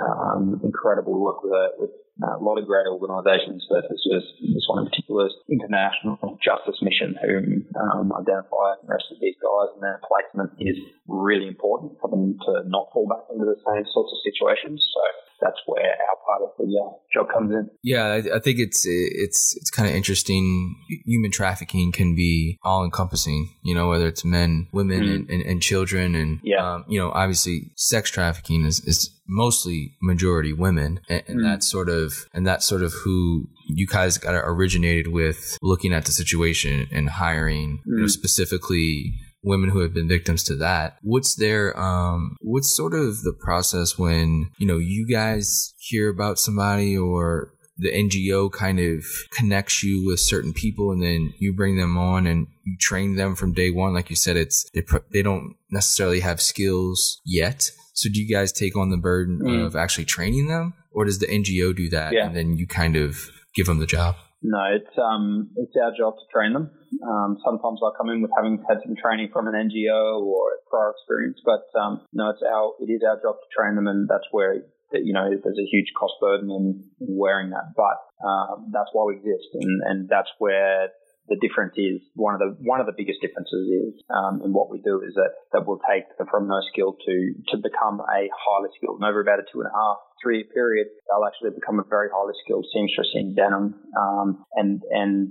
um, incredible work with with a lot of great organisations, but this was this one in particular is International Justice Mission, who um, identify and arrested these guys, and their placement is really important for them to not fall back into the same sorts of situations. So that's where our part of the uh, job comes in. Yeah, I, I think it's it's it's kind of interesting. Human trafficking can be all encompassing. You know, whether it's men, women, mm. and, and, and, children, and yeah. um, you know, obviously, sex trafficking is, is mostly majority women, and, and mm. that's sort of and that's sort of who you guys got originated with looking at the situation and hiring mm. you know, mm. specifically women who have been victims to that. What's their um what's sort of the process when, you know, you guys hear about somebody or the NGO kind of connects you with certain people and then you bring them on and you train them from day one like you said it's they they don't necessarily have skills yet. So do you guys take on the burden mm. of actually training them or does the NGO do that yeah. and then you kind of give them the job? No, it's um it's our job to train them. Um, sometimes I come in with having had some training from an NGO or prior experience, but um, no, it's our it is our job to train them, and that's where you know there's a huge cost burden in wearing that. But um, that's why we exist, and, and that's where the difference is one of the one of the biggest differences is um, in what we do is that that will take them from no skill to to become a highly skilled. And over about a two and a half three year period, they'll actually become a very highly skilled seamstress in denim, um, and and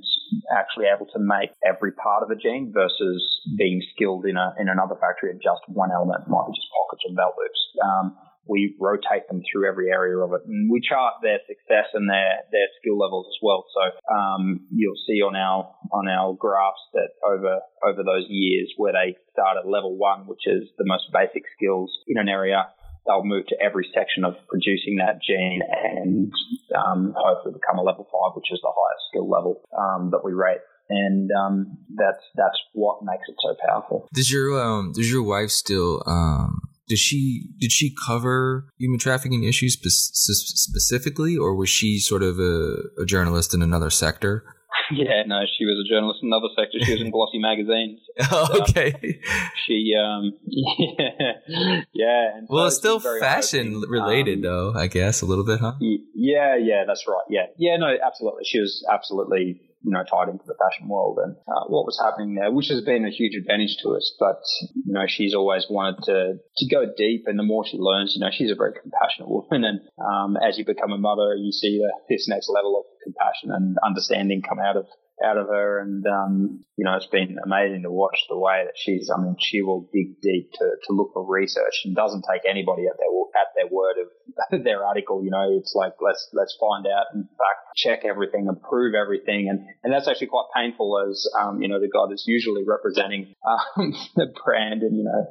actually able to make every part of a jean versus being skilled in a in another factory at just one element, might be just pockets and belt loops. Um, we rotate them through every area of it, and we chart their success and their their skill levels as well. So um, you'll see on our on our graphs that over over those years where they start at level one, which is the most basic skills in an area, they'll move to every section of producing that jean and um, hopefully become a level five, which is the highest skill level um, that we rate and um, that's that's what makes it so powerful. Does your um does your wife still um did she did she cover human trafficking issues spe- specifically, or was she sort of a, a journalist in another sector? Yeah, no, she was a journalist in another sector. She was in glossy magazines. oh, okay. she, um, yeah, yeah. well, it's still fashion related, um, though. I guess a little bit, huh? Yeah, yeah, that's right. Yeah, yeah, no, absolutely. She was absolutely you know, tied into the fashion world and uh, what was happening there, which has been a huge advantage to us. But, you know, she's always wanted to, to go deep and the more she learns, you know, she's a very compassionate woman. And um, as you become a mother, you see the, this next level of compassion and understanding come out of out of her. And, um, you know, it's been amazing to watch the way that she's, I mean, she will dig deep to, to look for research and doesn't take anybody at their, at their word of their article. You know, it's like, let's, let's find out and fact check everything and prove everything. And, and that's actually quite painful as, um, you know, the guy that's usually representing, um, the brand and, you know,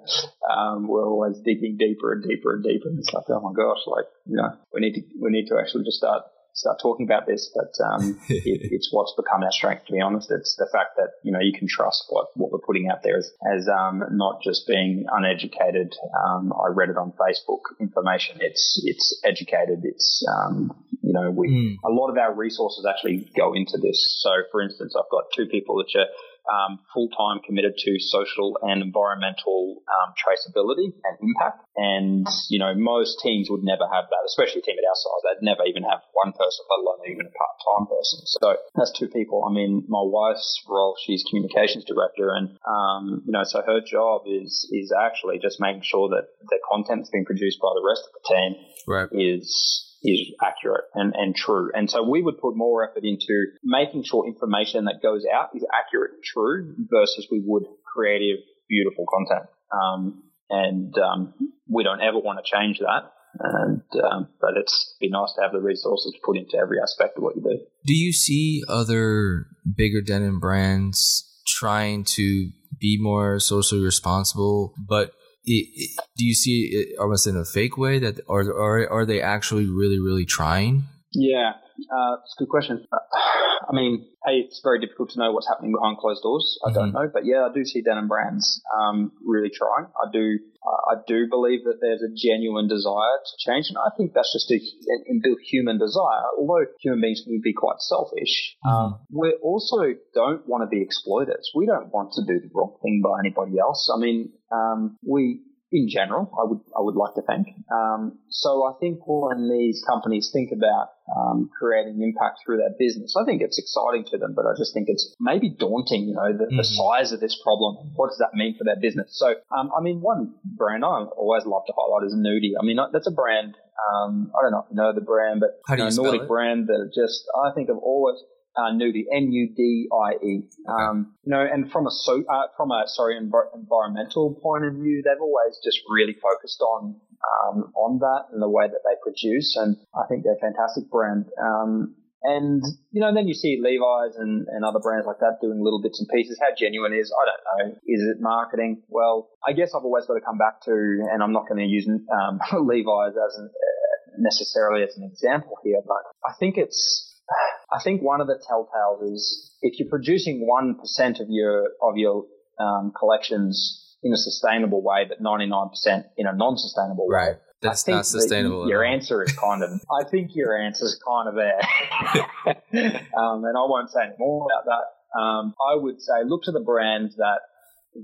um, we're always digging deeper and deeper and deeper. And it's like, oh my gosh, like, you know, we need to, we need to actually just start start talking about this, but um, it, it's what's become our strength. To be honest, it's the fact that you know you can trust what, what we're putting out there as, as um, not just being uneducated. Um, I read it on Facebook information. It's it's educated. It's um, you know we mm. a lot of our resources actually go into this. So, for instance, I've got two people that are um, full time committed to social and environmental um, traceability and impact. And, you know, most teams would never have that, especially a team at our size. They'd never even have one person, let alone even a part time person. So that's two people. I mean, my wife's role, she's communications director. And, um, you know, so her job is, is actually just making sure that the content that's being produced by the rest of the team right. is is accurate and, and true. And so we would put more effort into making sure information that goes out is accurate and true versus we would creative, beautiful content. Um, and um, we don't ever want to change that. And um, but it's be nice to have the resources to put into every aspect of what you do. Do you see other bigger denim brands trying to be more socially responsible, but it, it, do you see it almost in a fake way that or are are they actually really really trying? Yeah, uh, it's a good question. Uh, I mean, hey, it's very difficult to know what's happening behind closed doors. I mm-hmm. don't know, but yeah, I do see denim brands um, really trying. I do, I do believe that there's a genuine desire to change, and I think that's just a, an inbuilt human desire. Although human beings can be quite selfish, mm-hmm. um, we also don't want to be exploiters. We don't want to do the wrong thing by anybody else. I mean, um, we in general, I would I would like to think. Um, so I think when these companies think about um, creating impact through their business, I think it's exciting to them, but I just think it's maybe daunting. You know, the, mm-hmm. the size of this problem. What does that mean for their business? So, um, I mean, one brand I always love to highlight is Nudie. I mean, that's a brand. Um, I don't know if you know the brand, but How do you, know, Nordic it? brand that just I think of always uh, Nudie, N-U-D-I-E. Um, you know, and from a so, uh, from a sorry env- environmental point of view, they've always just really focused on um, on that and the way that they produce, and I think they're a fantastic brand. Um, and you know, then you see Levi's and, and other brands like that doing little bits and pieces. How genuine is? I don't know. Is it marketing? Well, I guess I've always got to come back to, and I'm not going to use um, Levi's as an, uh, necessarily as an example here, but I think it's I think one of the telltales is if you're producing one percent of your of your um, collections in a sustainable way, but 99% in a non-sustainable way. Right. That's not sustainable. Your answer is kind of, I think your answer is kind of there. um, and I won't say any more about that. Um, I would say look to the brands that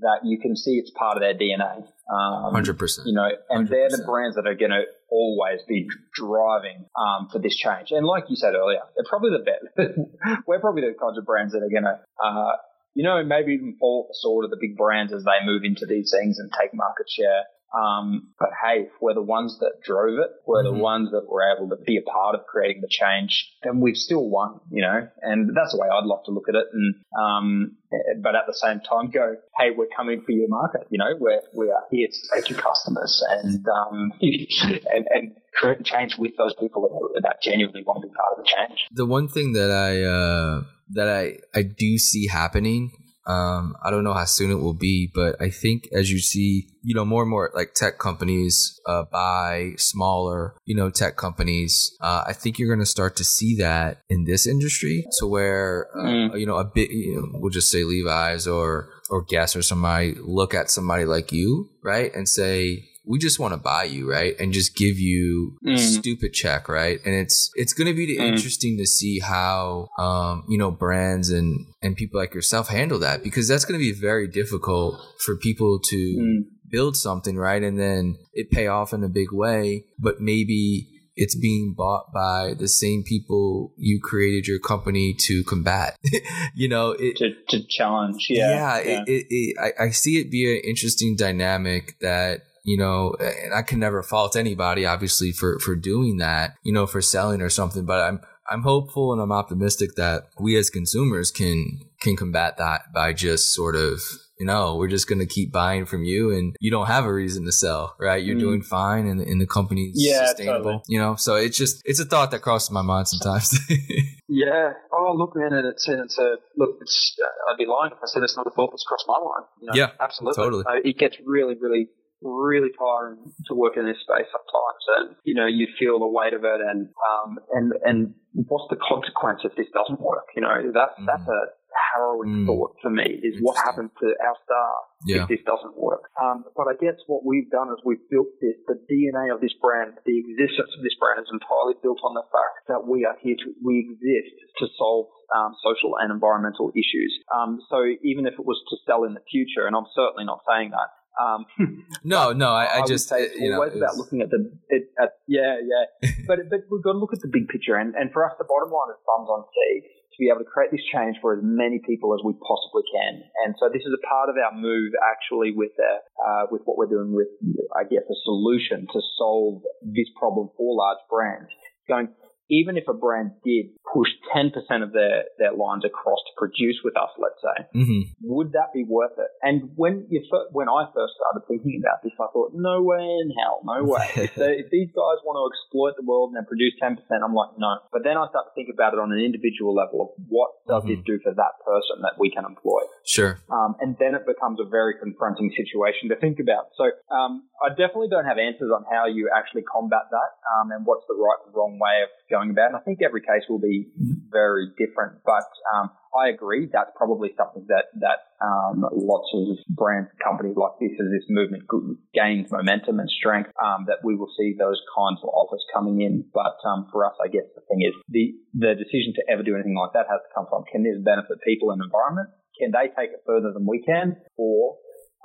that you can see it's part of their DNA. Um, Hundred percent. You know, and they are the brands that are going to always be driving um, for this change. And like you said earlier, they're probably the best. we're probably the kinds of brands that are going to, uh, you know, maybe even fall sort of the big brands as they move into these things and take market share. Um, but hey, if we're the ones that drove it, we're mm-hmm. the ones that were able to be a part of creating the change, then we've still won, you know, and that's the way I'd like to look at it. And, um, but at the same time go, hey, we're coming for your market, you know, we're, we are here to take your customers and, um, and, and create change with those people that, that genuinely want to be part of the change. The one thing that I, uh, that I, I do see happening um, I don't know how soon it will be, but I think as you see, you know, more and more like tech companies uh, buy smaller, you know, tech companies, uh, I think you're going to start to see that in this industry to where, uh, mm. you know, a bit, you know, we'll just say Levi's or, or Guess or somebody look at somebody like you, right? And say, we just want to buy you, right? And just give you mm. stupid check, right? And it's it's going to be mm. interesting to see how um, you know brands and and people like yourself handle that because that's going to be very difficult for people to mm. build something, right? And then it pay off in a big way, but maybe it's being bought by the same people you created your company to combat. you know, it, to, to challenge. Yeah, yeah. yeah. It, it, I, I see it be an interesting dynamic that you know, and I can never fault anybody, obviously, for, for doing that, you know, for selling or something, but I'm, I'm hopeful and I'm optimistic that we as consumers can, can combat that by just sort of, you know, we're just going to keep buying from you and you don't have a reason to sell, right? You're mm. doing fine and, and the company's yeah, sustainable, totally. you know? So it's just, it's a thought that crosses my mind sometimes. yeah. Oh, look, man, and it's, and it's a, look, it's, I'd be lying if I said it's not a thought that's crossed my mind. You know? Yeah. Absolutely. Totally. Uh, it gets really, really really tiring to work in this space sometimes, and you know you feel the weight of it, and um, and and what's the consequence if this doesn't work? You know that's mm. that's a harrowing mm. thought for me is what happens to our star yeah. if this doesn't work. Um, but I guess what we've done is we've built this, the DNA of this brand, the existence of this brand is entirely built on the fact that we are here to, we exist to solve um, social and environmental issues. Um, so even if it was to sell in the future, and I'm certainly not saying that, um, no, no, I, I, I just say always know, about looking at the it, at, yeah, yeah. but but we've got to look at the big picture, and, and for us, the bottom line is bums on seats to be able to create this change for as many people as we possibly can. And so this is a part of our move, actually, with the, uh, with what we're doing with, I guess, a solution to solve this problem for large brands. Going even if a brand did push 10% of their, their lines across to produce with us, let's say, mm-hmm. would that be worth it? And when you when I first started thinking about this, I thought, no way in hell, no way. if, they, if, these guys want to exploit the world and then produce 10%, I'm like, no. But then I start to think about it on an individual level of what does mm-hmm. it do for that person that we can employ? Sure. Um, and then it becomes a very confronting situation to think about. So um, I definitely don't have answers on how you actually combat that um, and what's the right and wrong way of going about. And I think every case will be very different, but um, I agree that's probably something that that um, lots of brands, companies like this, as this movement gains momentum and strength, um, that we will see those kinds of offers coming in. But um, for us, I guess the thing is the the decision to ever do anything like that has to come from can this benefit people and environment? Can they take it further than we can, or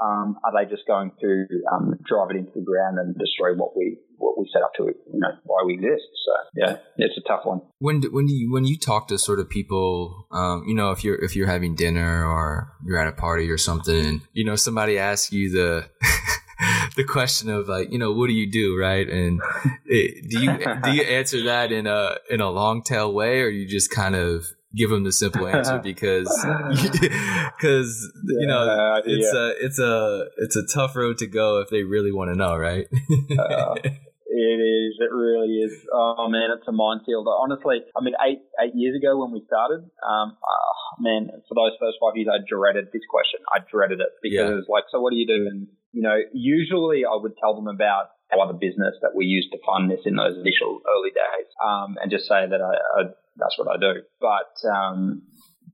um, are they just going to um, drive it into the ground and destroy what we what we set up to, you know, why we exist? So yeah, it's a tough one. When when you when you talk to sort of people, um, you know, if you're if you're having dinner or you're at a party or something, and you know somebody asks you the the question of like, you know, what do you do, right? And it, do you do you answer that in a in a long tail way, or you just kind of give them the simple answer because because you know it's yeah. a it's a it's a tough road to go if they really want to know, right? uh, it is. It really is. Oh man, it's a minefield. Honestly, I mean, eight eight years ago when we started, um, oh, man, for those first five years, I dreaded this question. I dreaded it because, yeah. like, so what do you do? And you know, usually I would tell them about our other business that we used to fund this in those initial early days, um, and just say that I, I that's what I do. But um,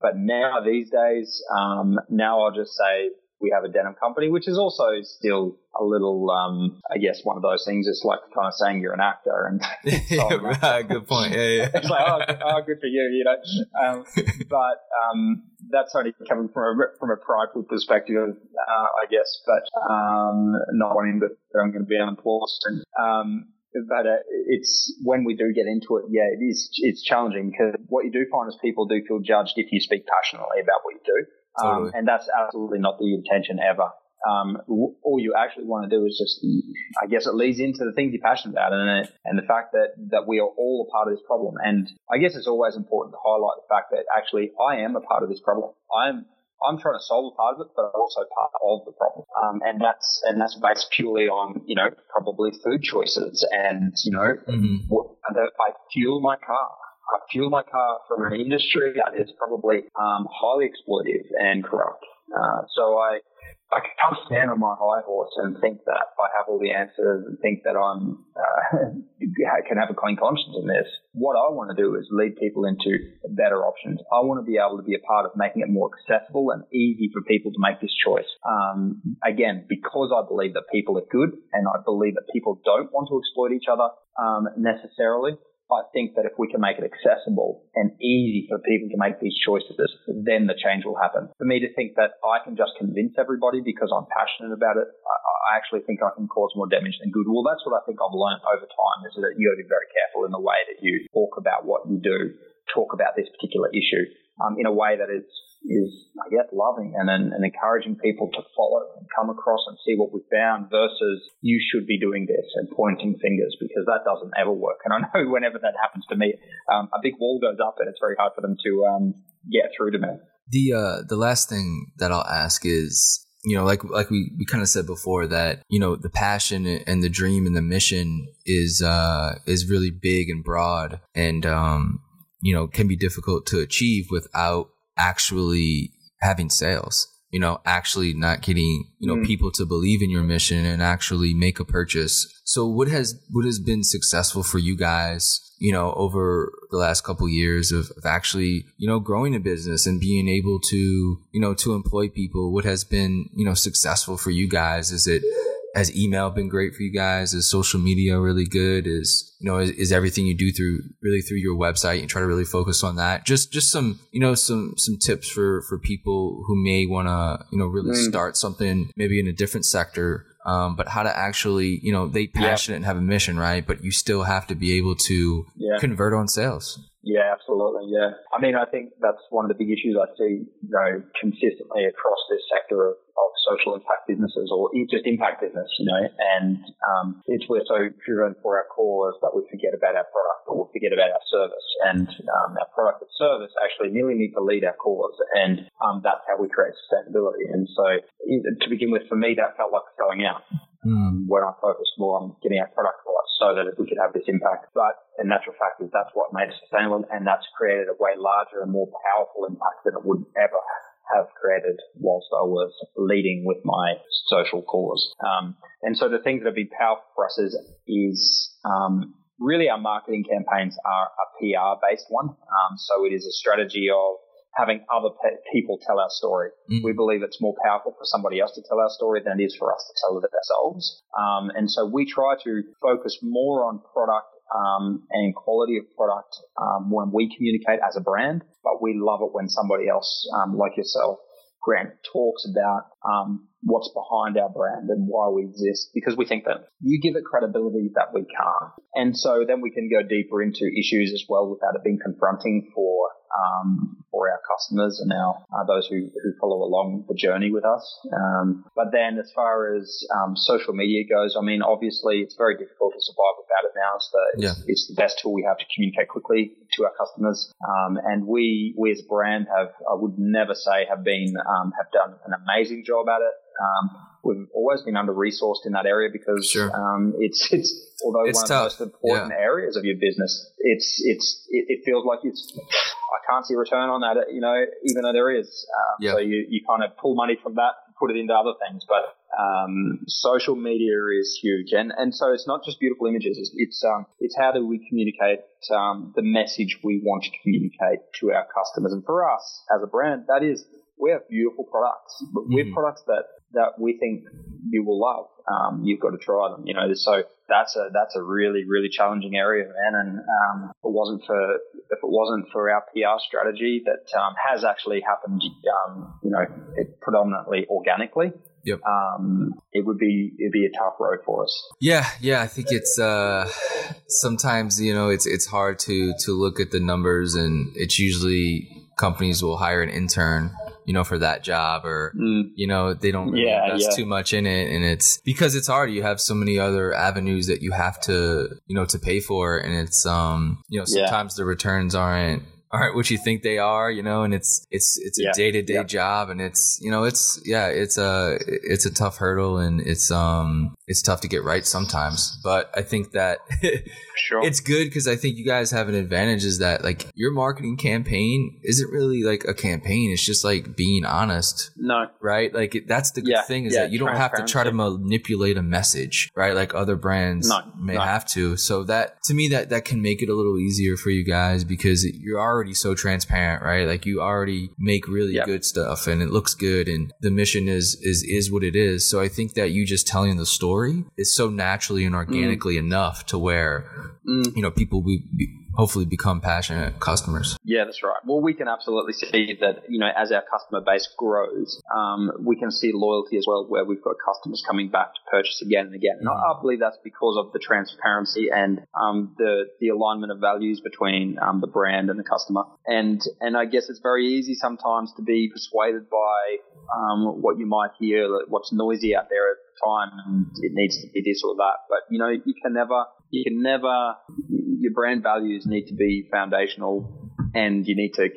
but now these days, um, now I'll just say we have a denim company, which is also still a little, um, I guess, one of those things. It's like kind of saying you're an actor, and yeah, good point. Yeah, yeah. it's like, oh, oh, good for you, you know. Um, but um, that's only coming from a from a prideful perspective, uh, I guess. But um, not wanting that I'm going to be unemployed. And, um, but uh, it's when we do get into it, yeah, it is it's challenging because what you do find is people do feel judged if you speak passionately about what you do, totally. um, and that's absolutely not the intention ever. um, all you actually want to do is just, I guess it leads into the things you're passionate about and, and the fact that, that we are all a part of this problem. And I guess it's always important to highlight the fact that actually I am a part of this problem. I'm, I'm trying to solve a part of it, but I'm also part of the problem. Um, and that's, and that's based purely on, you know, probably food choices and, you know, mm-hmm. what, I fuel my car. I fuel my car from an industry that is probably um, highly exploitative and corrupt. Uh, so I, I can come stand on my high horse and think that I have all the answers and think that I'm uh, can have a clean conscience in this. What I want to do is lead people into better options. I want to be able to be a part of making it more accessible and easy for people to make this choice. Um, again, because I believe that people are good and I believe that people don't want to exploit each other um, necessarily. I think that if we can make it accessible and easy for people to make these choices, then the change will happen. For me to think that I can just convince everybody because I'm passionate about it, I, actually think I can cause more damage than good. Well, that's what I think I've learned over time is that you got to be very careful in the way that you talk about what you do, talk about this particular issue um, in a way that is is, I guess, loving and, and, encouraging people to follow and come across and see what we found versus you should be doing this and pointing fingers because that doesn't ever work. And I know whenever that happens to me, um, a big wall goes up and it's very hard for them to um, get through to me. The uh, the last thing that I'll ask is you know like like we, we kind of said before that you know the passion and the dream and the mission is uh is really big and broad and um you know can be difficult to achieve without actually having sales you know actually not getting you know mm. people to believe in your mission and actually make a purchase. So what has what has been successful for you guys you know over the last couple years of, of actually you know growing a business and being able to you know to employ people? What has been you know successful for you guys? Is it has email been great for you guys? Is social media really good? Is you know is, is, everything you do through really through your website? You try to really focus on that. Just just some you know some some tips for for people who may want to you know really mm. start something maybe in a different sector. Um, but how to actually, you know, they passionate yeah. and have a mission, right? But you still have to be able to yeah. convert on sales. Yeah, absolutely. Yeah. I mean, I think that's one of the big issues I see, you know, consistently across this sector of of social impact businesses or just impact business, you know, and um, it's we're so driven for our cause that we forget about our product or we forget about our service. And um, our product and service actually nearly need to lead our cause, and um, that's how we create sustainability. And so, to begin with, for me, that felt like selling out. Mm. When I focused more on getting our product right so that we could have this impact. But in natural fact is that's what made it sustainable and that's created a way larger and more powerful impact than it would ever have created whilst I was leading with my social cause. Um, and so the things that have been powerful for us is, is um, really our marketing campaigns are a PR based one. Um, so it is a strategy of having other pe- people tell our story. Mm. We believe it's more powerful for somebody else to tell our story than it is for us to tell it ourselves. Um, and so we try to focus more on product um, and quality of product um, when we communicate as a brand, but we love it when somebody else, um, like yourself, Grant, talks about um, what's behind our brand and why we exist because we think that you give it credibility that we can't. And so then we can go deeper into issues as well without it being confronting for um, for our customers and our uh, those who, who follow along the journey with us. Um, but then, as far as um, social media goes, I mean, obviously, it's very difficult to survive without it now. So it's, yeah. it's the best tool we have to communicate quickly to our customers. Um, and we, we as a brand have, I would never say, have been um, have done an amazing job at it. Um, we've always been under resourced in that area because sure. um, it's it's although it's one tough. of the most important yeah. areas of your business, it's it's it, it, feels like it's I can't see a return on that, you know, even though there is. Um, yeah. So you you kind of pull money from that, put it into other things, but um, social media is huge, and and so it's not just beautiful images. It's it's, um, it's how do we communicate um, the message we want to communicate to our customers, and for us as a brand, that is we have beautiful products, but mm-hmm. we're products that that we think you will love. Um, you've got to try them, you know. So that's a that's a really really challenging area, man. And um, if it wasn't for if it wasn't for our PR strategy that um, has actually happened, um, you know, predominantly organically. Yep. Um, it would be it'd be a tough road for us. Yeah, yeah. I think it's uh, sometimes you know it's it's hard to to look at the numbers, and it's usually companies will hire an intern you know, for that job or, mm. you know, they don't really yeah, invest yeah. too much in it. And it's because it's hard. You have so many other avenues that you have to, you know, to pay for. And it's, um, you know, sometimes yeah. the returns aren't, aren't what you think they are, you know, and it's it's it's a day to day job, and it's you know it's yeah it's a it's a tough hurdle, and it's um it's tough to get right sometimes. But I think that sure. it's good because I think you guys have an advantage is that like your marketing campaign isn't really like a campaign; it's just like being honest. No, right? Like it, that's the good yeah, thing is yeah, that you don't have to try to manipulate a message, right? Like other brands no, may no. have to. So that to me that that can make it a little easier for you guys because you're already already so transparent, right? Like you already make really yep. good stuff and it looks good and the mission is is is what it is. So I think that you just telling the story is so naturally and organically mm. enough to where mm. you know people be hopefully become passionate customers. Yeah, that's right. Well, we can absolutely see that, you know, as our customer base grows, um, we can see loyalty as well, where we've got customers coming back to purchase again and again. And I believe that's because of the transparency and um, the the alignment of values between um, the brand and the customer. And and I guess it's very easy sometimes to be persuaded by um, what you might hear, what's noisy out there time, and it needs to be this or that. But you know, you can never you can never your brand values need to be foundational and you need to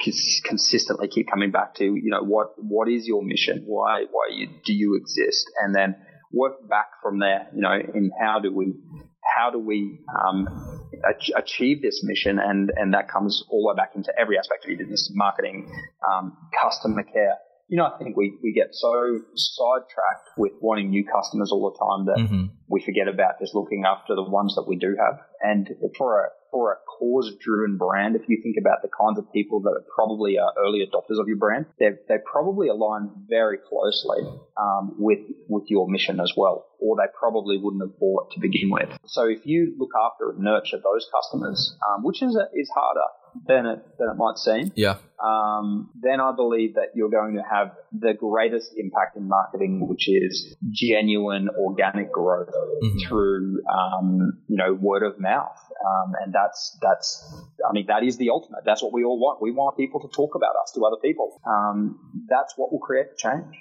consistently keep coming back to you know what what is your mission? Why why you, do you exist? And then work back from there you know in how do we how do we um, achieve this mission? And and that comes all the way back into every aspect of your business marketing um, customer care you know, I think we, we get so sidetracked with wanting new customers all the time that mm-hmm. we forget about just looking after the ones that we do have. And for a for a cause driven brand, if you think about the kinds of people that are probably are early adopters of your brand, they they probably align very closely um, with with your mission as well, or they probably wouldn't have bought to begin with. So if you look after and nurture those customers, um, which is is harder than it than it might seem. Yeah. Um, then I believe that you're going to have the greatest impact in marketing, which is genuine organic growth mm-hmm. through um, you know word of mouth, um, and that's that's I mean that is the ultimate. That's what we all want. We want people to talk about us to other people. Um, that's what will create the change.